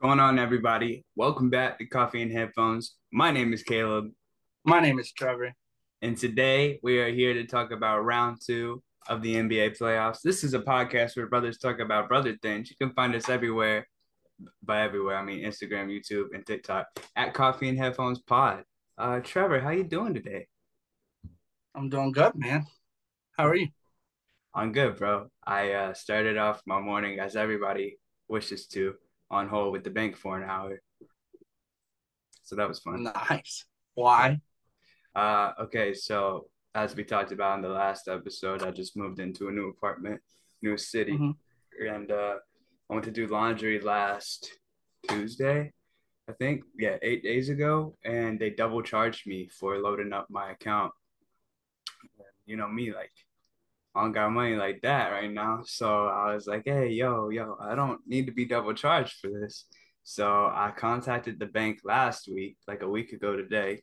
going on, everybody? Welcome back to Coffee and Headphones. My name is Caleb, My name is Trevor. and today we are here to talk about round two of the NBA playoffs. This is a podcast where brothers talk about brother things. You can find us everywhere. By everywhere, I mean Instagram, YouTube, and TikTok at Coffee and Headphones Pod. Uh, Trevor, how you doing today? I'm doing good, man. How are you? I'm good, bro. I uh, started off my morning as everybody wishes to on hold with the bank for an hour. So that was fun. Nice. Why? Uh, okay, so as we talked about in the last episode, I just moved into a new apartment, new city, Mhm. and uh, I went to do laundry last Tuesday, I think. Yeah, eight days ago, and they double charged me for loading up my account. You know me, like I don't got money like that right now, so I was like, hey, yo, yo, I don't need to be double charged for this. So I contacted the bank last week, like a week ago today,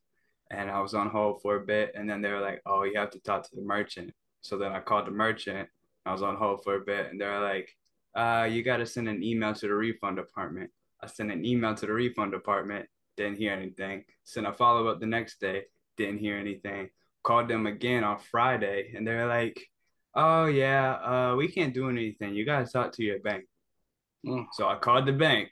and I was on hold for a bit, and then they were like, "Oh, you have to talk to the merchant." So then I called the merchant. I was on hold for a bit, and they were like, "Uh, you got to send an email to the refund department." I sent an email to the refund department, didn't hear anything. Sent a follow up the next day, didn't hear anything. Called them again on Friday, and they're like, "Oh yeah, uh, we can't do anything. You gotta talk to your bank." Mm. So I called the bank.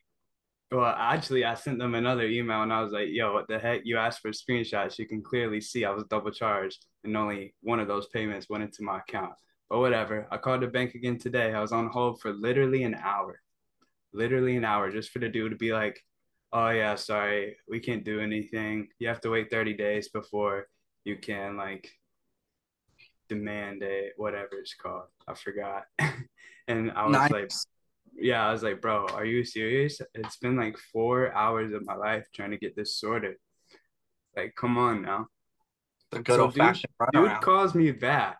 Well, actually, I sent them another email and I was like, yo, what the heck? You asked for screenshots. You can clearly see I was double charged and only one of those payments went into my account. But whatever. I called the bank again today. I was on hold for literally an hour. Literally an hour just for the dude to be like, oh, yeah, sorry, we can't do anything. You have to wait 30 days before you can, like, demand a whatever it's called. I forgot. and I was Nice. like, yeah, I was like, bro, are you serious? It's been like four hours of my life trying to get this sorted. Like, come on now. the good So old fashioned Dude calls me back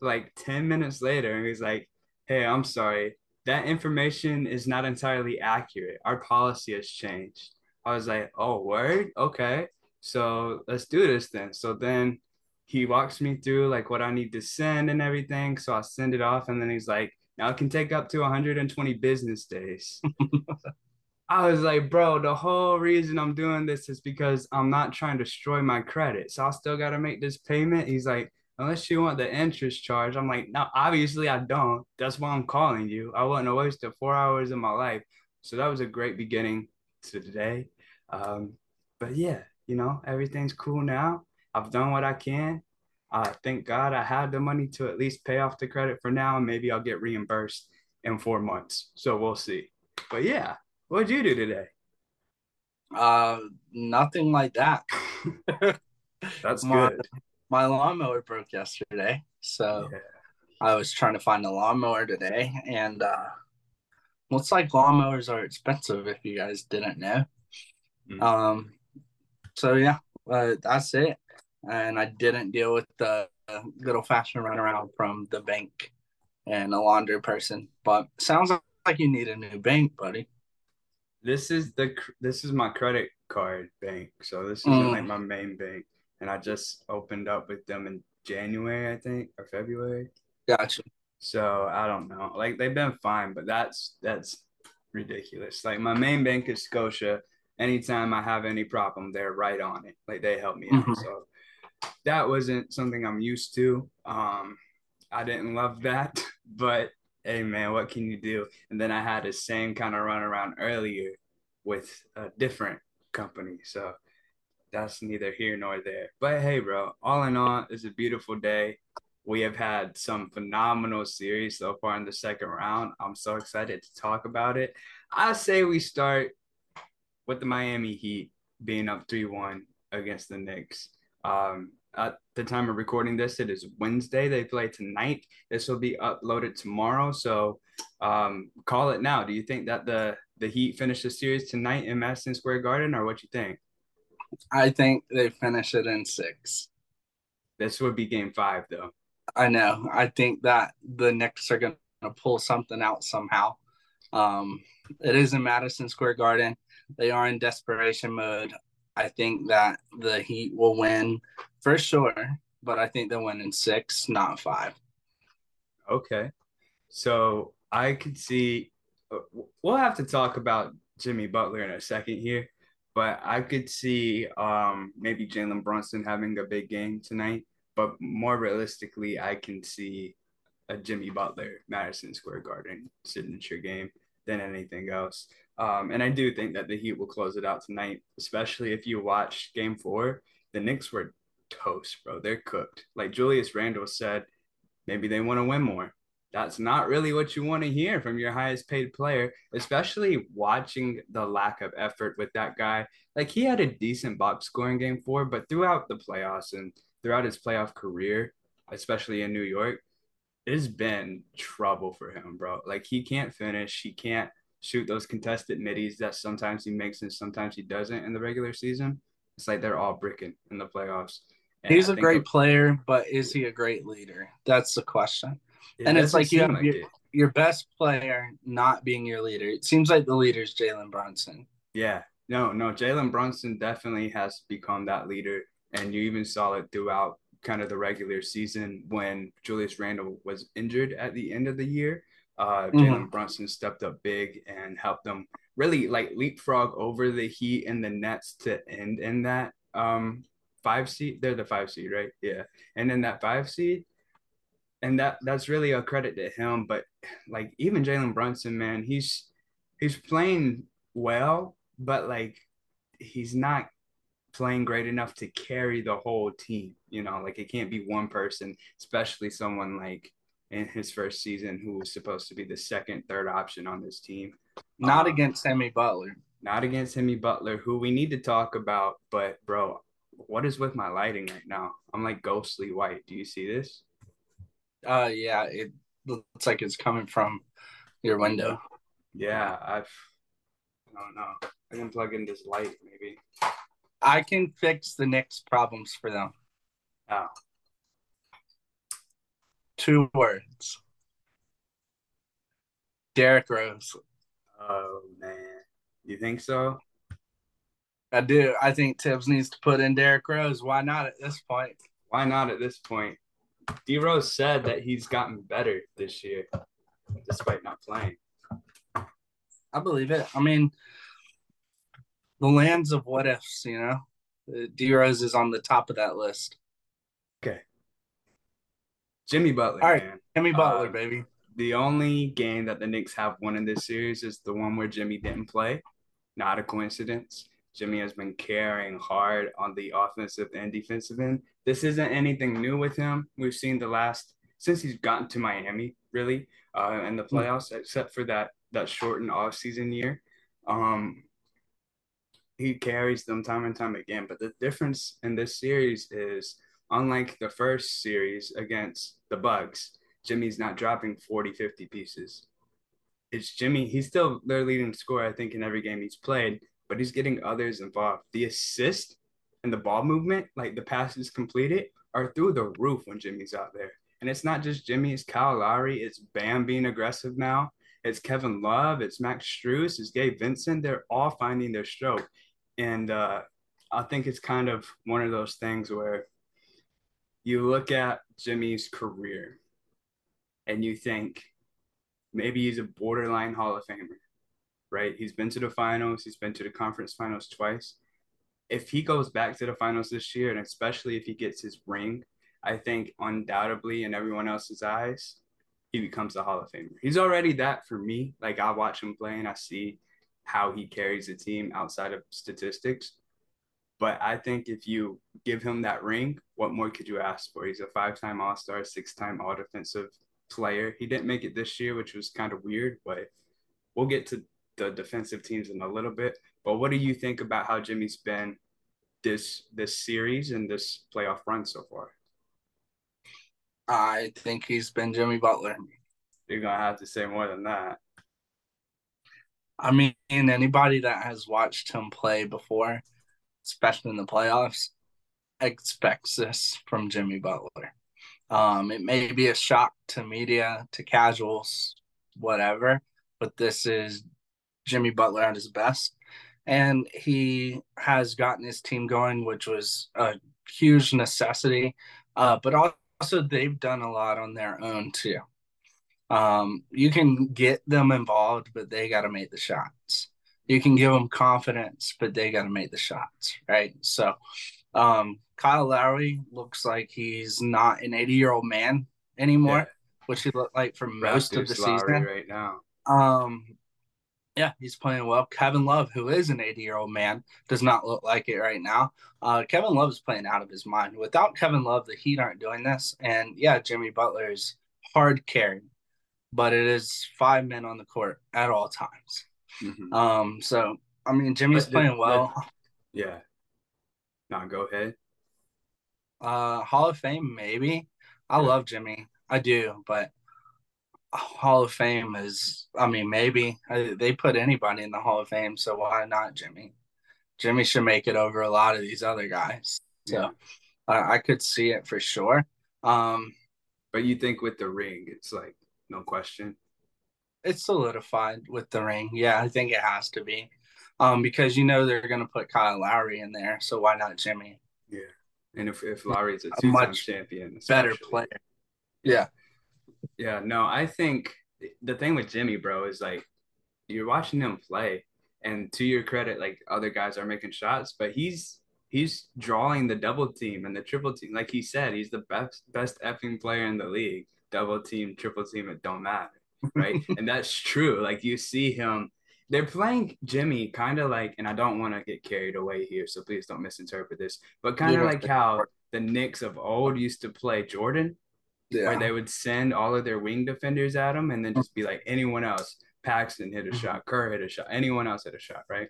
like 10 minutes later and he's like, hey, I'm sorry. That information is not entirely accurate. Our policy has changed. I was like, oh, word? Okay. So let's do this then. So then he walks me through like what I need to send and everything. So I send it off and then he's like, now it can take up to 120 business days. I was like, bro, the whole reason I'm doing this is because I'm not trying to destroy my credit. So I still got to make this payment. He's like, unless you want the interest charge. I'm like, no, obviously I don't. That's why I'm calling you. I wouldn't have wasted four hours of my life. So that was a great beginning to today. Um, but yeah, you know, everything's cool now. I've done what I can. Uh, thank God I had the money to at least pay off the credit for now, and maybe I'll get reimbursed in four months. So we'll see. But yeah, what'd you do today? Uh, nothing like that. That's My- good. My lawnmower broke yesterday, so Yeah. I was trying to find a lawnmower today, and uh, looks like lawnmowers are expensive. If you guys didn't know, Mm. um, so yeah, uh, that's it. And I didn't deal with the good old fashioned runaround from the bank and a laundry person. But sounds like you need a new bank, buddy. This is the this is my credit card bank. So this isn't Mm. like my main bank, and I just opened up with them in January, I think, or February. Gotcha. So I don't know. Like they've been fine, but that's that's ridiculous. Like my main bank is Scotia. Anytime I have any problem, they're right on it. Like they help me out. Mhm. So that wasn't something I'm used to. Um, I didn't love that, but hey man, what can you do? And then I had the same kind of run around earlier with a different company. So that's neither here nor there. But hey, bro, all in all, it's a beautiful day. We have had some phenomenal series so far in the second round. I'm so excited to talk about it. I say we start with the Miami Heat being up 3 1 against the Knicks. Um, at the time of recording this, it is Wednesday. They play tonight. This will be uploaded tomorrow. So um, call it now. Do you think that the, the Heat finish the series tonight in Madison Square Garden, or what you think? I think they finish it in six. This would be game five, though. I know. I think that the Knicks are going to pull something out somehow. Um, it is in Madison Square Garden. They are in desperation mode. I think that the Heat will win for sure, but I think they'll win in six, not five. Okay. So I could see, uh, we'll have to talk about Jimmy Butler in a second here, but I could see um, maybe Jalen Brunson having a big game tonight. But more realistically, I can see a Jimmy Butler Madison Square Garden signature game than anything else. Um, and I do think that the Heat will close it out tonight, especially if you watch game four. The Knicks were toast, bro. They're cooked. Like Julius Randle said, maybe they want to win more. That's not really what you want to hear from your highest paid player, especially watching the lack of effort with that guy. Like he had a decent box scoring game four, but throughout the playoffs and throughout his playoff career, especially in New York, it's been trouble for him, bro. Like he can't finish, he can't shoot those contested middies that sometimes he makes and sometimes he doesn't in the regular season. It's like they're all bricking in the playoffs. And He's I a great player, but is he a great leader? That's the question. It and it's like you have like your, your, best player not being your leader. It seems like the leader is Jalen Brunson. Yeah, no, no, Jalen Brunson definitely has become that leader, and you even saw it throughout kind of the regular season when Julius Randle was injured at the end of the year. Uh, mm-hmm. Jalen Brunson stepped up big and helped them really like leapfrog over the Heat and the Nets to end in that um, five seed. They're the five seed, right? Yeah, and in that five seed, and that that's really a credit to him. But like even Jalen Brunson, man, he's he's playing well, but like he's not playing great enough to carry the whole team. You know, like it can't be one person, especially someone like in his first season who was supposed to be the second, third option on this team. Not um, against Semi Butler. Not against Semi Butler, who we need to talk about. But bro, what is with my lighting right now? I'm like ghostly white. Do you see this? Uh yeah, it looks like it's coming from your window. Yeah, I've I don't know. I can plug in this light maybe. I can fix the Knicks problems for them. Oh. Two words. Derrick Rose. Oh man. You think so? I do. I think Thibs needs to put in Derrick Rose. Why not at this point? Why not at this point? D Rose said that he's gotten better this year, despite not playing. I believe it. I mean, the lands of what ifs, you know. Uh, D Rose is on the top of that list. Jimmy Butler. All right, man. Jimmy Butler, uh, baby. The only game that the Knicks have won in this series is the one where Jimmy didn't play. Not a coincidence. Jimmy has been carrying hard on the offensive and defensive end. This isn't anything new with him. We've seen the last since he's gotten to Miami, really, uh, in the hmm. playoffs, except for that that shortened off season year. Um, he carries them time and time again. But the difference in this series is unlike the first series against the Bucks, Jimmy's not dropping 40, 50 pieces. It's Jimmy. He's still their leading scorer, I think, in every game he's played, but he's getting others involved. The assist and the ball movement, like the passes completed, are through the roof when Jimmy's out there. And it's not just Jimmy, it's Kyle Lowry, it's Bam being aggressive now. It's Kevin Love, it's Max Strus, it's Gabe Vincent. They're all finding their stroke. And uh, I think it's kind of one of those things where you look at Jimmy's career and you think maybe he's a borderline Hall of Famer, right? He's been to the finals, he's been to the conference finals twice. If he goes back to the finals this year, and especially if he gets his ring, I think undoubtedly in everyone else's eyes, he becomes a Hall of Famer. He's already that for me. Like I watch him play and I see how he carries a team outside of statistics. But I think if you give him that ring, what more could you ask for? He's a five time All Star, six time All Defensive player. He didn't make it this year, which was kind of weird, but we'll get to the defensive teams in a little bit. But what do you think about how Jimmy's been this this series and this playoff run so far? I think he's been Jimmy Butler. You're gonna have to say more than that. I mean, anybody that has watched him play before, especially in the playoffs, expects this from Jimmy Butler. Um, it may be a shock to media, to casuals, whatever, but this is Jimmy Butler at his best. And he has gotten his team going, which was a huge necessity. Uh, but also, they've done a lot on their own too. Um, you can get them involved, but they got to make the shots. You can give them confidence, but they got to make the shots, right? So, um, Kyle Lowry looks like he's not an 80 year old man anymore, yeah. which he looked like for most Raptors of the Lowry season right now. Um, yeah, he's playing well. Kevin Love, who is an 80 year old man, does not look like it right now. Uh, Kevin Love is playing out of his mind. Without Kevin Love, the Heat aren't doing this. And yeah, Jimmy Butler is hard carrying, but it is five men on the court at all times. Mm-hmm. Um, so I mean, Jimmy's but, playing well. Yeah. Now go ahead. Uh, Hall of Fame, maybe. I yeah. love Jimmy. I do, but Hall of Fame is, I mean, maybe they put anybody in the Hall of Fame, so why not Jimmy? Jimmy should make it over a lot of these other guys. So yeah. I, I could see it for sure. Um, but you think with the ring, it's like no question. It's solidified with the ring. Yeah, I think it has to be. Um, because you know they're gonna put Kyle Lowry in there, so why not Jimmy? Yeah. And if, if Lowry's a two-time champion, better player. Yeah. Yeah, no, I think the thing with Jimmy, bro, is like you're watching him play, and to your credit, like other guys are making shots, but he's he's drawing the double team and the triple team. Like he said, he's the best best effing player in the league. Double team, triple team, it don't matter, right? and that's true. Like you see him. They're playing Jimmy kind of like, and I don't want to get carried away here, so please don't misinterpret this, but kind of like how the Knicks of old used to play Jordan yeah. where they would send all of their wing defenders at him and then just be like anyone else. Paxson hit a mm-hmm. shot, Kerr hit a shot, anyone else hit a shot, right?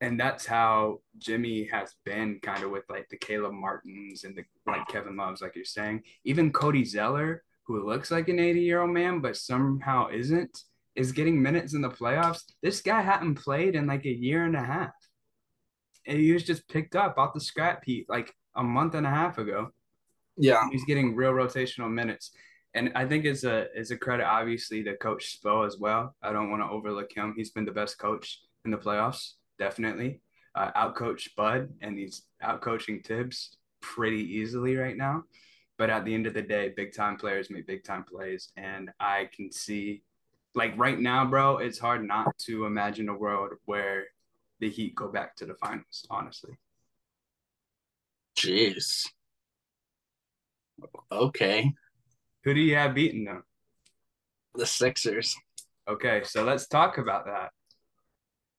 And that's how Jimmy has been kind of with like the Caleb Martins and the like Kevin Loves, like you're saying. Even Cody Zeller, who looks like an 80 year old man, but somehow isn't, is getting minutes in the playoffs. This guy hadn't played in like a year and a half. And he was just picked up off the scrap heap like a month and a half ago. Yeah, he's getting real rotational minutes, and I think it's a it's a credit obviously to Coach Spo as well. I don't want to overlook him. He's been the best coach in the playoffs, definitely. Uh, outcoached Bud, and he's outcoaching Thibs pretty easily right now. But at the end of the day, big time players make big time plays, and I can see, like right now, bro, it's hard not to imagine a world where the Heat go back to the finals. Honestly. Jeez. Okay. Who do you have beaten them? The Sixers. Okay, so let's talk about that.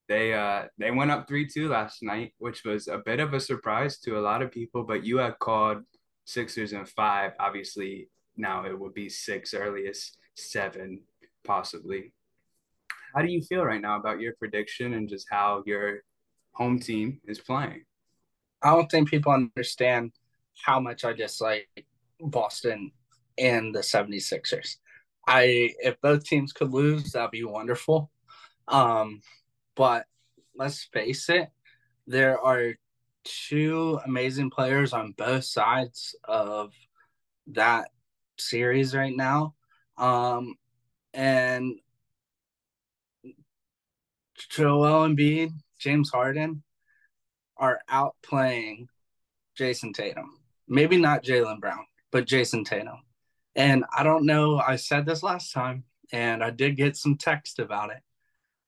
They uh they went up 3-2 last night, which was a bit of a surprise to a lot of people, but you had called Sixers and 5. Obviously, now it would be 6 earliest, 7 possibly. How do you feel right now about your prediction and just how your home team is playing? I don't think people understand how much I dislike Boston and the 76ers. I if both teams could lose, that'd be wonderful. Um, but let's face it, there are two amazing players on both sides of that series right now. Um, and Joel Embiid, James Harden are outplaying Jayson Tatum. Maybe not Jaylen Brown, but Jayson Tatum. And I don't know, I said this last time, and I did get some text about it.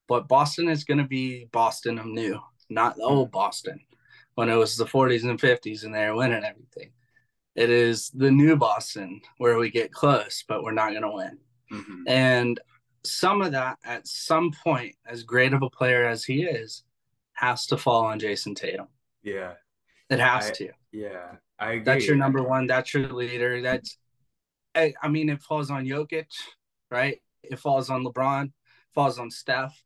But Boston is going to be Boston of new, not the old Boston when it was the 40s and 50s and they were winning everything. It is the new Boston where we get close, but we're not going to win. Mm-hmm. And some of that, at some point, as great of a player as he is, has to fall on Jayson Tatum. Yeah. It has I, to. Yeah. I agree. That's your number one. That's your leader. That's, I, I mean, it falls on Jokic, right? It falls on LeBron, falls on Steph.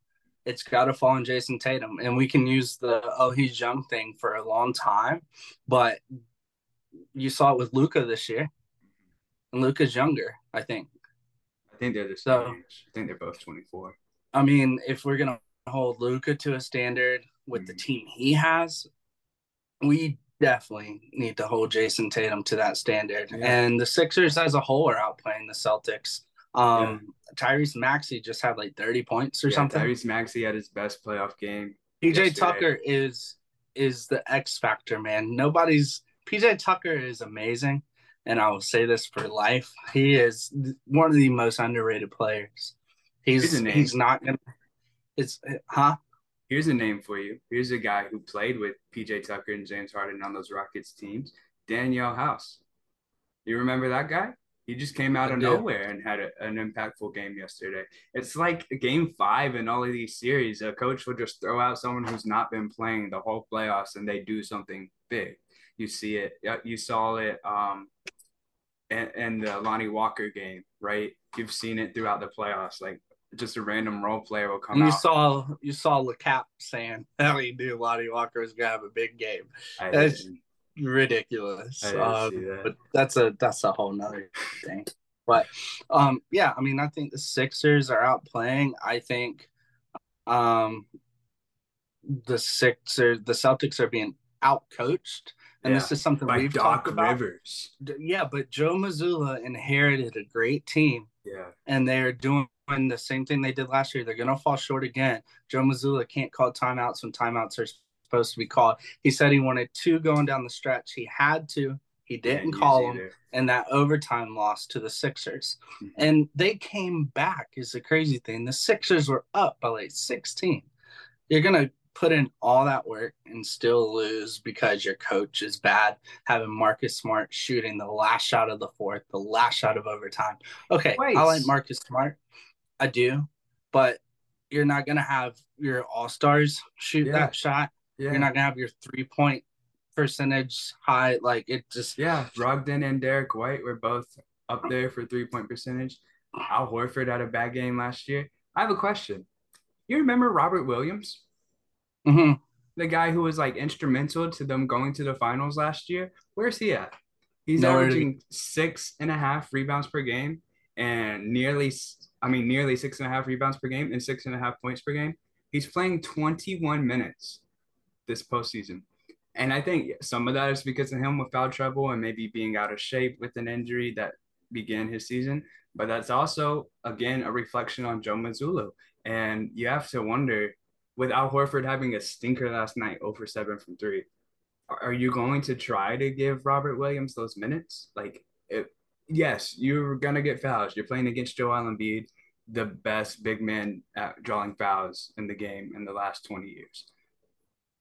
It's got to fall on Jayson Tatum. And we can use the, oh, he's young thing for a long time. But you saw it with Luka this year. And Luka's younger, I think. I think they're the same so, age. I think they're both 24. I mean, if we're going to hold Luka to a standard with mm-hmm. the team he has, we definitely need to hold Jayson Tatum to that standard. Yeah. And the Sixers as a whole are outplaying the Celtics. Um, yeah. Tyrese Maxey just had like 30 points or yeah, something. Tyrese Maxey had his best playoff game. PJ Tucker is is the X factor, man. Nobody's PJ Tucker is amazing, and I will say this for life. He is one of the most underrated players. He's he's, he's not gonna. It's huh? Here's a name for you. Here's a guy who played with PJ Tucker and James Harden on those Rockets teams, Danuel House. You remember that guy? He just came out of nowhere and had a, an impactful game yesterday. It's like game five in all of these series. A coach will just throw out someone who's not been playing the whole playoffs and they do something big. You see it. You saw it um, in, in the Lonnie Walker game, right? You've seen it throughout the playoffs. Like just a random role player will come you out. saw you saw LeCap saying how he knew Lonnie Walker was gonna have a big game. I. ridiculous. Um, that. But that's a that's a whole nother thing. But um yeah, I mean I think the Sixers are out playing. I think um the Sixers the Celtics are being out coached. And yeah, this is something we've Doc talked about. Rivers. Yeah, but Joe Mazzulla inherited a great team. Yeah. And they're doing the same thing they did last year. They're going to fall short again. Joe Mazzulla can't call timeouts when timeouts are supposed to be called. He said he wanted two going down the stretch. He had to. He didn't yeah, call them, and that overtime loss to the Sixers. Mm-hmm. And they came back is the crazy thing. The Sixers were up by like 16. You're gonna put in all that work and still lose because your coach is bad, having Marcus Smart shooting the last shot of the fourth, the last shot of overtime. Okay, Twice. I like Marcus Smart. I do, but you're not gonna have your all stars shoot yeah. that shot. Yeah. You're not gonna have your three point percentage high. Like it just yeah. Brogdon and Derrick White were both up there for three point percentage. Al Horford had a bad game last year. I have a question. You remember Robert Williams? Mm-hmm. The guy who was like instrumental to them going to the finals last year. Where's he at? He's Nowhere averaging six and a half rebounds per game and nearly I mean, nearly six and a half rebounds per game and six and a half points per game. He's playing 21 minutes this postseason. And I think some of that is because of him with foul trouble and maybe being out of shape with an injury that began his season. But that's also, again, a reflection on Joe Mazzulla. And you have to wonder, with Al Horford having a stinker last night, oh over 7 from three, are you going to try to give Robert Williams those minutes? Like, it, yes, you're gonna get fouls. You're playing against Joel Embiid, the best big man at drawing fouls in the game in the last 20 years.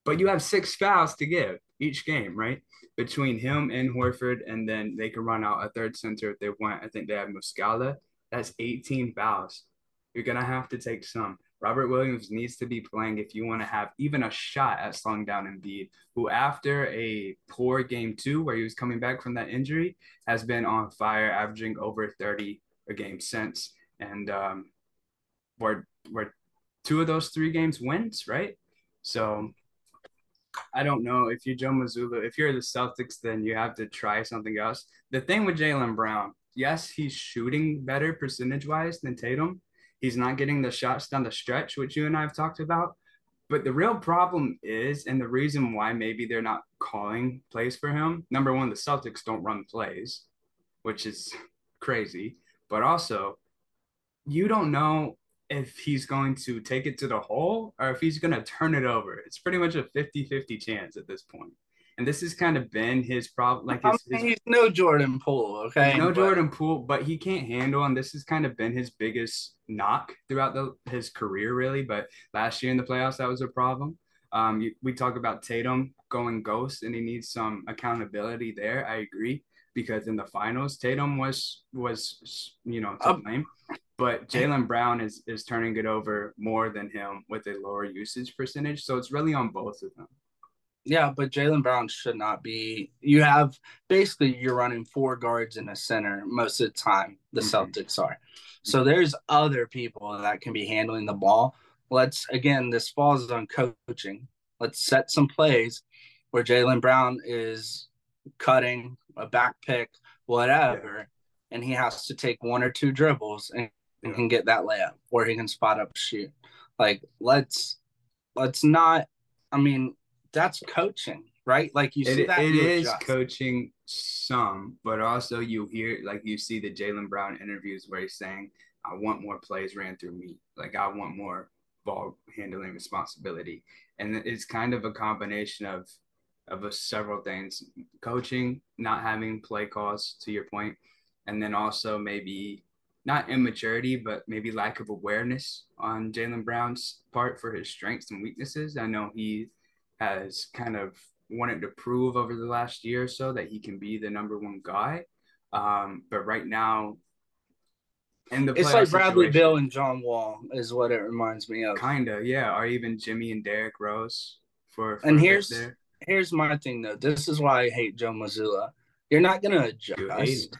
But you have six fouls to give each game, right? Between him and Horford, and then they can run out a third center if they want. I think they have Muscala. That's 18 fouls. You're gonna have to take some. Robert Williams needs to be playing if you want to have even a shot at slowing down Embiid, who after a poor game two where he was coming back from that injury has been on fire, averaging over 30 a game since. And um we're we're two of those three games wins, right? So I don't know if you're Joe Mazzulla, if you're the Celtics, then you have to try something else. The thing with Jaylen Brown, yes, he's shooting better percentage wise than Tatum, He's not getting the shots down the stretch, which you and I have talked about. But the real problem is, and the reason why maybe they're not calling plays for him, number one, the Celtics don't run plays, which is crazy. But also, you don't know if he's going to take it to the hole or if he's going to turn it over. It's pretty much a 50 50 chance at this point. and this has kind of been his problem. Like his, his, he's no Jordan Poole, okay? No but... Jordan Poole, but he can't handle, and this has kind of been his biggest knock throughout the, his career, really. But last year in the playoffs, that was a problem. Um, you, we talk about Tatum going ghost, and he needs some accountability there. I agree because in the finals, Tatum was was you know to blame, but Jaylen Brown is is turning it over more than him with a lower usage percentage. So it's really on both of them. Yeah, but Jaylen Brown should not be. You have basically you're running four guards in a center most of the time. The mm-hmm. Celtics are. So there's other people that can be handling the ball. Let's again, this falls on coaching. Let's set some plays where Jaylen Brown is cutting a back pick, whatever, and he has to take one or two dribbles and, and can get that layup, or he can spot up shoot. Like let's let's not. I mean, that's coaching, right? Like you see it, that it is adjust. coaching some, but also you hear like you see the Jaylen Brown interviews where he's saying, "I want more plays ran through me. Like I want more ball handling responsibility," and it's kind of a combination of of a, several things: coaching, not having play calls, to your point, and then also maybe not immaturity, but maybe lack of awareness on Jaylen Brown's part for his strengths and weaknesses. I know he has kind of wanted to prove over the last year or so that he can be the number one guy. Um, but right now, in the it's like Bradley Beal and John Wall is what it reminds me of. Kinda, yeah. Or even Jimmy and Derrick Rose for. for and here's here's my thing though. This is why I hate Joe Mazzulla. You're not gonna adjust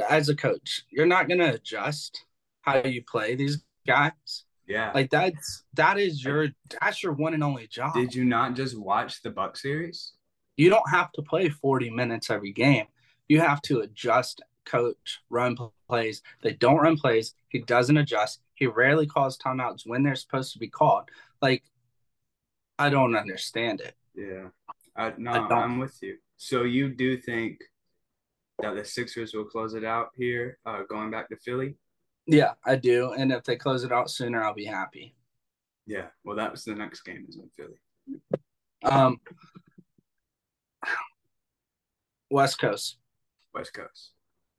as a coach. You're not gonna adjust how you play these guys. Yeah. Like that's that is your that's your one and only job. Did you not just watch the Buck series? You don't have to play 40 minutes every game. You have to adjust, coach, run plays. They don't run plays. He doesn't adjust. He rarely calls timeouts when they're supposed to be called. Like, I don't understand it. Yeah. I, no, I I'm with you. So you do think that the Sixers will close it out here, uh, going back to Philly? Yeah, I do. And if they close it out sooner, I'll be happy. Yeah. Well, that was the next game is in Philly. Um, West Coast. West Coast.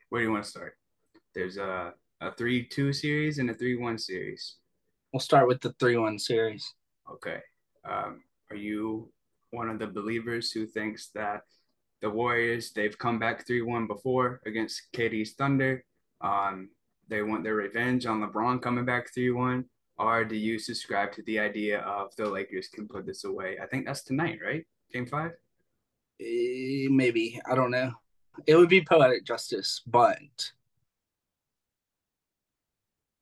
Where do you want to start? There's a a three two series and a three one series. We'll start with the three one series. Okay. Um, are you one of the believers who thinks that the Warriors they've come back three one before against KD's Thunder? Um, they want their revenge on LeBron coming back three one. Or do you subscribe to the idea of the Lakers can put this away? I think that's tonight, right? Game five. Uh, maybe I don't know. It would be poetic justice, but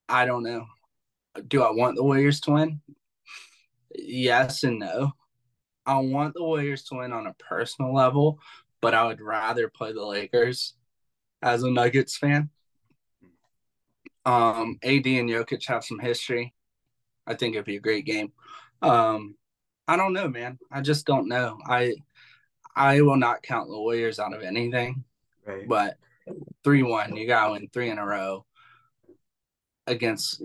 I don't know. Do I want the Warriors to win? Yes and no. I want the Warriors to win on a personal level, but I would rather play the Lakers as a Nuggets fan. Um, AD and Jokic have some history. I think it'd be a great game. Um, I don't know, man. I just don't know. I I will not count the Warriors out of anything. Right. But three one, you got to win three in a row against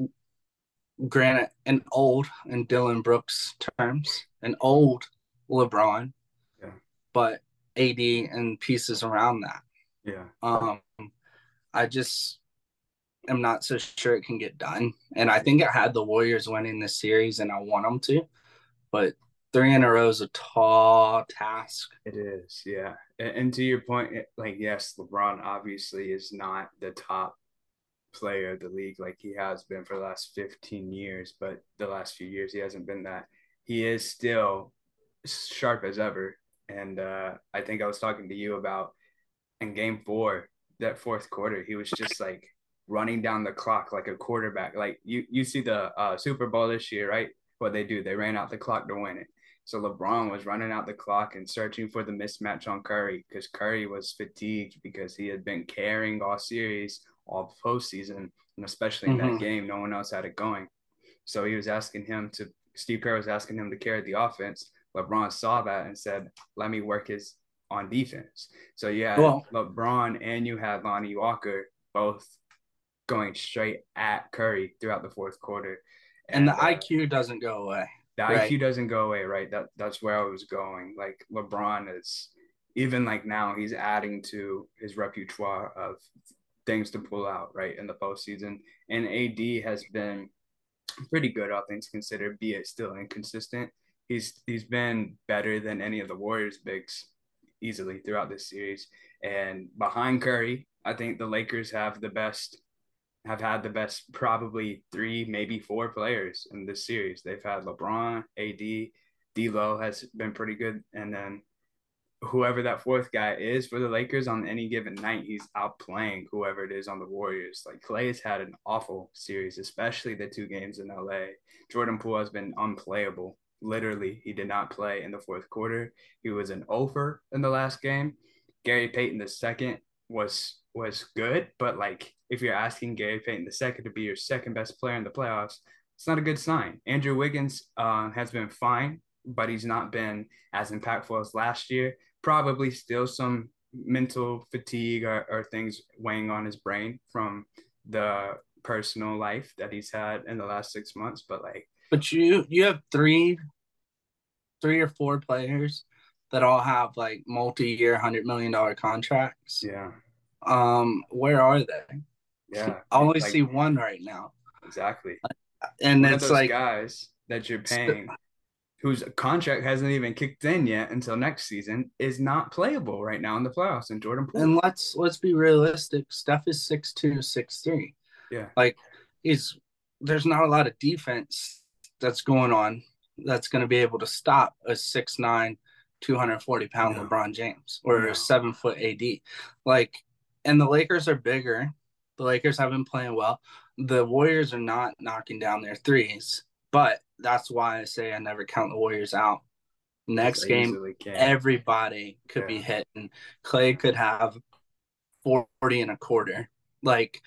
granted an old in Dillon Brooks terms, an old LeBron, yeah. but AD and pieces around that. Yeah. Um, I just am not so sure it can get done, and I think I had the Warriors winning this series, and I want them to, but three in a row is a tall task. It is, yeah. And, and to your point, like yes, LeBron obviously is not the top player of the league like he has been for the last 15 years, but the last few years he hasn't been that. He is still sharp as ever. And uh, I think I was talking to you about in game four, that fourth quarter, he was just like running down the clock like a quarterback. Like you, you see the uh, Super Bowl this year, right? What they do, they ran out the clock to win it. So LeBron was running out the clock and searching for the mismatch on Curry because Curry was fatigued because he had been carrying all series all postseason, and especially in mm-hmm. that game, no one else had it going. So he was asking him to. Steve Kerr was asking him to carry the offense. LeBron saw that and said, "Let me work his on defense." So yeah, well, LeBron and you had Lonnie Walker both going straight at Curry throughout the fourth quarter, and, and the uh, IQ doesn't go away. The right? IQ doesn't go away, right? That that's where I was going. Like LeBron is even like now he's adding to his repertoire of things to pull out right in the postseason. And AD has been pretty good, all things considered, be it still inconsistent. He's he's been better than any of the Warriors bigs easily throughout this series. And behind Curry, I think the Lakers have the best have had the best probably three, maybe four players in this series. They've had LeBron, AD, D'Lo has been pretty good, and then whoever that fourth guy is for the Lakers on any given night, he's outplaying whoever it is on the Warriors. Like Klay has had an awful series, especially the two games in LA. Jordan Poole has been unplayable. Literally, he did not play in the fourth quarter. He was an over in the last game. Gary Payton the second was was good, but like if you're asking Gary Payton the second to be your second best player in the playoffs, it's not a good sign. Andrew Wiggins uh, has been fine, but he's not been as impactful as last year probably still some mental fatigue or, or things weighing on his brain from the personal life that he's had in the last six months. But like, but you you have three, three or four players that all have like multi-year, hundred million dollar contracts. Yeah. Um, where are they? Yeah. I only like- see one right now, Exactly. and One it's those like guys that you're paying whose contract hasn't even kicked in yet until next season is not playable right now in the playoffs and Jordan Poole. And let's let's be realistic. Steph is six two, six three. Yeah. Like he's there's not a lot of defense that's going on that's going to be able to stop a six nine, 240 pound. LeBron James or a seven foot AD. Like, and the Lakers are bigger. The Lakers have been playing well. The Warriors are not knocking down their threes, but that's why I say I never count the Warriors out. Next They game, everybody could be hitting. Klay could have 40 and a quarter. Like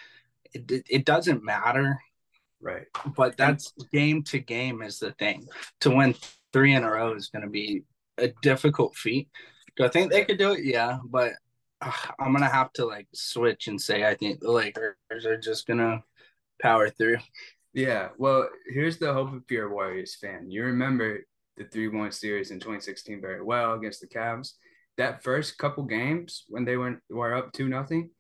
it, it doesn't matter, right. but that's game to game is the thing. To win three in a row is going to be a difficult feat. Do I think they could do it? Yeah, but uh, I'm going to have to like switch and say I think the Lakers are just going to power through. Yeah. Well, here's the hope if you're a Warriors fan. You remember the 3 1 series in 2016 very well against the Cavs. That first couple games when they went were up 2 nothing,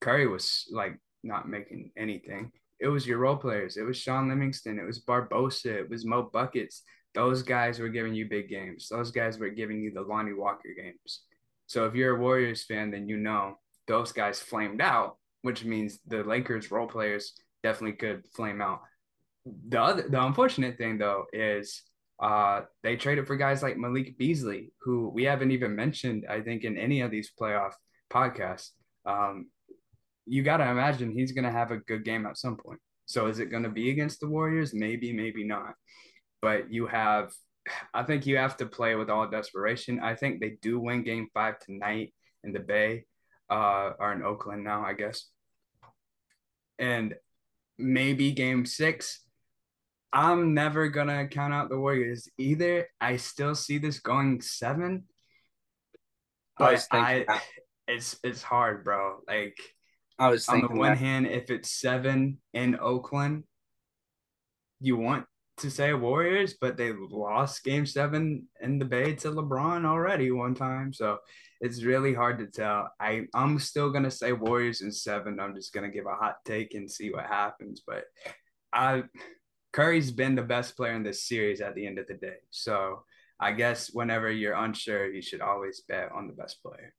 Curry was like not making anything. It was your role players. It was Shaun Livingston. It was Barbosa. It was Mo Buckets. Those guys were giving you big games. Those guys were giving you the Lonnie Walker games. So if you're a Warriors fan, then you know those guys flamed out, which means the Lakers role players definitely could flame out. The other, the unfortunate thing though is uh, they traded for guys like Malik Beasley, who we haven't even mentioned, I think, in any of these playoff podcasts. Um, you got to imagine he's going to have a good game at some point. So is it going to be against the Warriors? Maybe, maybe not. But you have, I think you have to play with all desperation. I think they do win game five tonight in the Bay, uh, or in Oakland now, I guess. And maybe game six. I'm never gonna count out the Warriors either. I still see this going seven, but thinking I, it's it's hard, bro. Like I was on the one that. hand, if it's seven in Oakland, you want to say Warriors, but they lost game seven in the Bay to LeBron already one time. So it's really hard to tell. I, I'm still gonna say Warriors in seven. I'm just gonna give a hot take and see what happens. But I Curry's been the best player in this series at the end of the day. So I guess whenever you're unsure, you should always bet on the best player.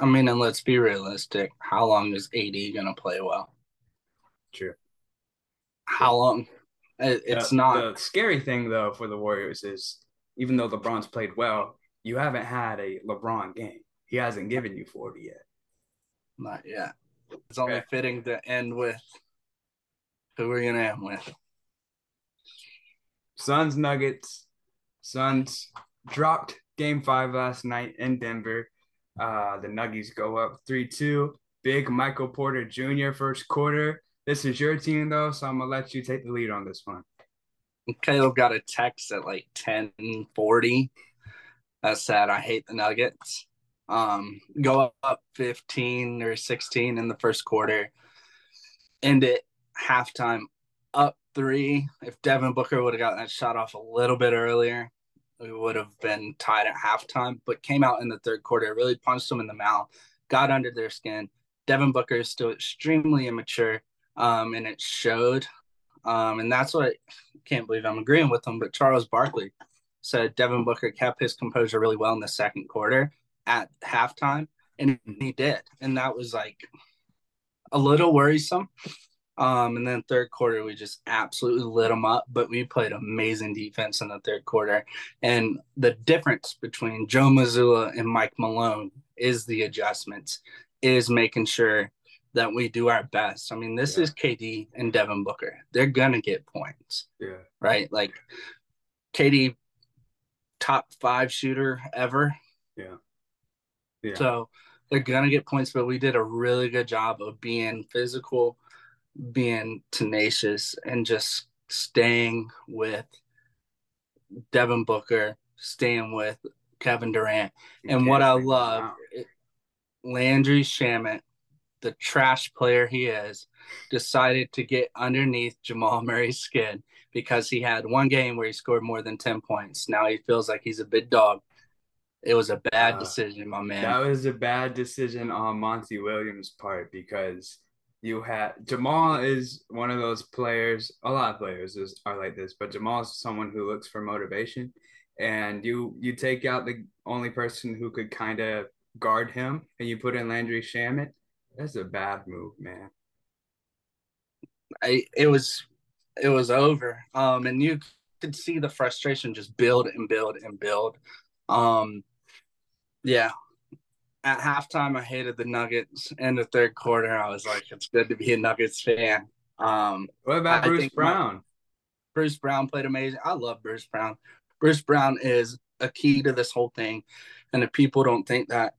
I mean, and let's be realistic. How long is AD going to play well? True. How long? It's The- not. The scary thing though for the Warriors is even though LeBron's played well, you haven't had a LeBron game. He hasn't given you 40 yet. Not yet. It's only Okay. fitting to end with who we're gonna end with. Suns Nuggets. Suns dropped game five last night in Denver. Uh, the Nuggies go up 3 2. Big Michael Porter Jr. first quarter. This is your team though, so I'm gonna let you take the lead on this one. Caleb got a text at like ten forty that said, "I hate the Nuggets." Um, go up fifteen or sixteen in the first quarter, end it halftime up three. If Devin Booker would have gotten that shot off a little bit earlier, we would have been tied at halftime. But came out in the third quarter, really punched them in the mouth, got under their skin. Devin Booker is still extremely immature, um, and it showed. Um, and that's what I can't believe I'm agreeing with him, but Charles Barkley said Devin Booker kept his composure really well in the second quarter at halftime, and he did, and that was like a little worrisome. Um, and then third quarter, we just absolutely lit them up, but we played amazing defense in the third quarter. And the difference between Joe Mazzulla and Mike Malone is the adjustments, is making sure that we do our best. I mean, this Yeah. is KD and Devin Booker. They're gonna get points Yeah. right? Like KD, top five shooter ever. Yeah. Yeah. So they're gonna get points, but we did a really good job of being physical, being tenacious, and just staying with Devin Booker, staying with Kevin Durant. And what I love. Landry Shamet, the trash player he is, decided to get underneath Jamal Murray's skin because he had one game where he scored more than 10 points. Now he feels like he's a big dog. It was a bad Uh, decision, my man. That was a bad decision on Monty Williams' part because You had Jamal is one of those players. A lot of players is, are like this, but Jamal is someone who looks for motivation. And you you take out the only person who could kind of guard him, and you put in Landry Shamet. That's a bad move, man. I it was it was over. Um, and you could see the frustration just build and build and build. Um, yeah. At halftime, I hated the Nuggets. In the third quarter, I was like, "It's good to be a Nuggets fan." Um, what about I Bruce Brown? My, Bruce Brown played amazing. I love Bruce Brown. Bruce Brown is a key to this whole thing, and if people don't think that,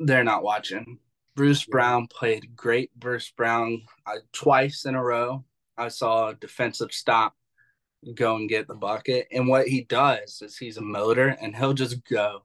they're not watching. Bruce Brown played great. Bruce Brown uh, twice in a row. I saw a defensive stop go and get the bucket. And what he does is he's a motor and he'll just go,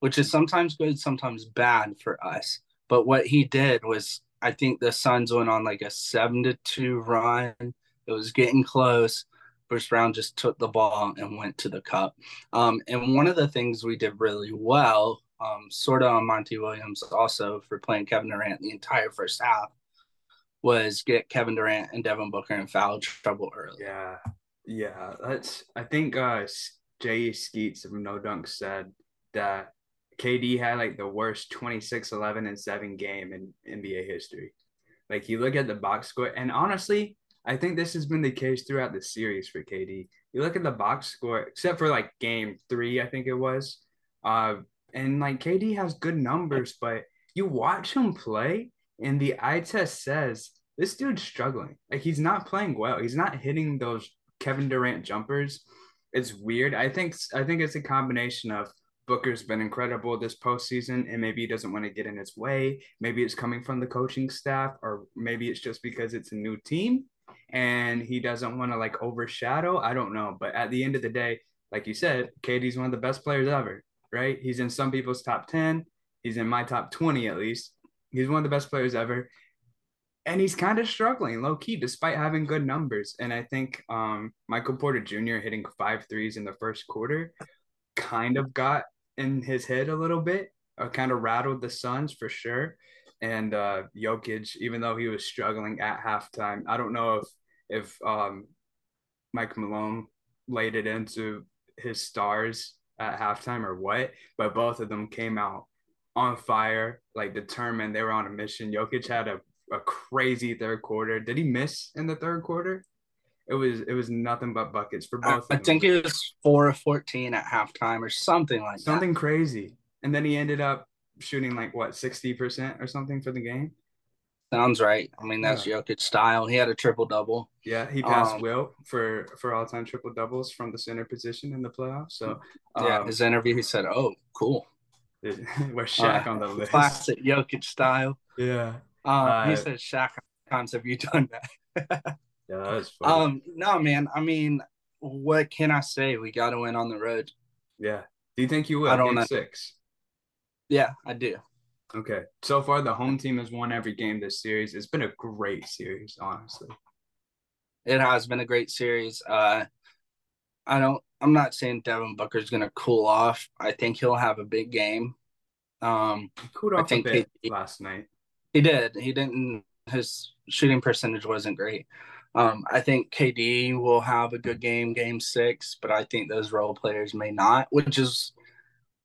which is sometimes good, sometimes bad for us. But what he did was, I think the Suns went on like a seven to two run. It was getting close. Bruce Brown just took the ball and went to the cup. Um, and one of the things we did really well, um, sort of on Monty Williams also for playing Kevin Durant the entire first half, was get Kevin Durant and Devin Booker in foul trouble early. Yeah. Yeah. That's, I think uh, Jay Skeets of No Dunk said that KD had like the worst 26, 11, and 7 game in NBA history. Like you look at the box score, and honestly, I think this has been the case throughout the series for KD. You look at the box score, except for like game three, I think it was. Uh, and like KD has good numbers, but you watch him play, and the eye test says this dude's struggling. Like he's not playing well. He's not hitting those Kevin Durant jumpers. It's weird. I think I think it's a combination of Booker's been incredible this postseason, and maybe he doesn't want to get in his way. Maybe it's coming from the coaching staff, or maybe it's just because it's a new team and he doesn't want to like overshadow. I don't know. But at the end of the day, like you said, KD's one of the best players ever, right? He's in some people's top 10. He's in my top 20 at least. He's one of the best players ever. And he's kind of struggling low key despite having good numbers. And I think um, Michael Porter Jr. hitting five threes in the first quarter kind of got in his head a little bit, uh, kind of rattled the Suns for sure. And uh, Jokic, even though he was struggling at halftime, I don't know if if um, Mike Malone laid it into his stars at halftime or what, but both of them came out on fire, like determined. They were on a mission. Jokic had a, a crazy third quarter. Did he miss in the third quarter? It was it was nothing but buckets for both. I, I think it was four of fourteen at halftime or something like something that. crazy. And then he ended up shooting like what sixty percent or something for the game. Sounds right. I mean, that's yeah. Jokic style. He had a triple double. Yeah, he passed um, Wilt for for all time triple doubles from the center position in the playoffs. So um, yeah, his interview he said, "Oh, cool." We're Shaq uh, on the list. Classic Jokic style. Yeah. Um, uh, he said, "Shaq, times have you done that?" yeah. Um, no, man. I mean, what can I say? We got to win on the road. Yeah. Do you think you will? I don't know. Six. Yeah, I do. Okay. So far, the home team has won every game this series. It's been a great series, honestly. It has been a great series. Uh, I don't. I'm not saying Devin Booker's going to cool off. I think he'll have a big game. Um, he cooled off I think a bit he, last night. He did. He didn't. His shooting percentage wasn't great. Um, I think KD will have a good game, game six, but I think those role players may not, which is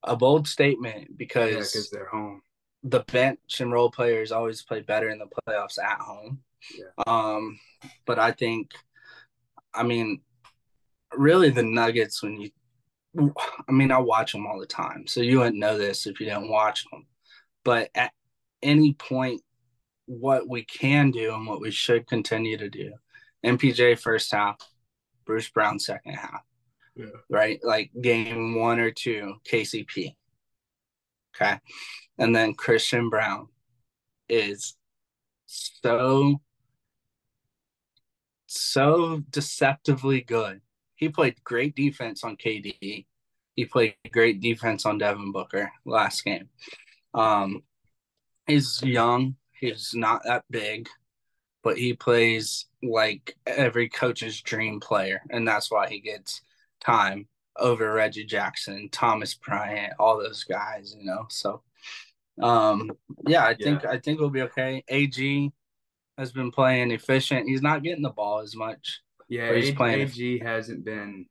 a bold statement because yeah, they're home the bench and role players always play better in the playoffs at home. Yeah. Um, but I think, I mean, really the Nuggets when you, I mean, I watch them all the time, so you wouldn't know this if you didn't watch them. But at any point, what we can do and what we should continue to do, MPJ first half, Bruce Brown second half, yeah. right? Like game one or two, KCP. Okay. And then Christian Braun is so so deceptively good. He played great defense on KD. He played great defense on Devin Booker last game. Um, he's young. He's not that big, but he plays like every coach's dream player, and that's why he gets time over Reggie Jackson, Thomas Bryant, all those guys. You know, so um, yeah, I think yeah. I think we'll be okay. AG, has been playing efficient. He's not getting the ball as much. Yeah, he's playing. AG hasn't been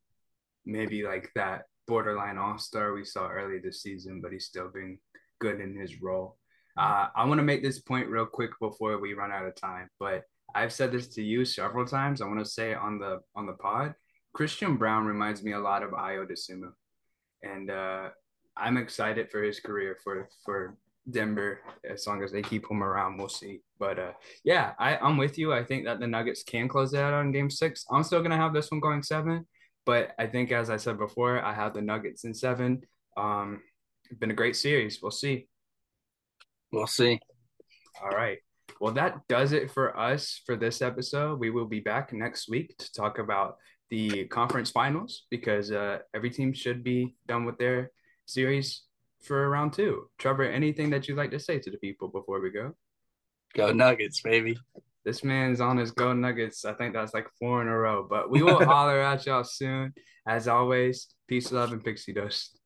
maybe like that borderline all star we saw early this season, but he's still been good in his role. Uh, I want to make this point real quick before we run out of time, but I've said this to you several times. I want to say on the on the pod. Christian Braun reminds me a lot of Ayo Dosunmu, and uh, I'm excited for his career for for Denver as long as they keep him around. We'll see. But uh, yeah, I, I'm with you. I think that the Nuggets can close it out on Game Six. I'm still gonna have this one going seven, but I think as I said before, I have the Nuggets in seven. Um, been a great series. We'll see. We'll see. All right. Well, that does it for us for this episode. We will be back next week to talk about the conference finals because uh, every team should be done with their series for round two. Trevor, anything that you'd like to say to the people before we go? Go Nuggets, baby. This man's on his go Nuggets. I think that's like four in a row, but we will holler at y'all soon. As always, peace, love, and pixie dust.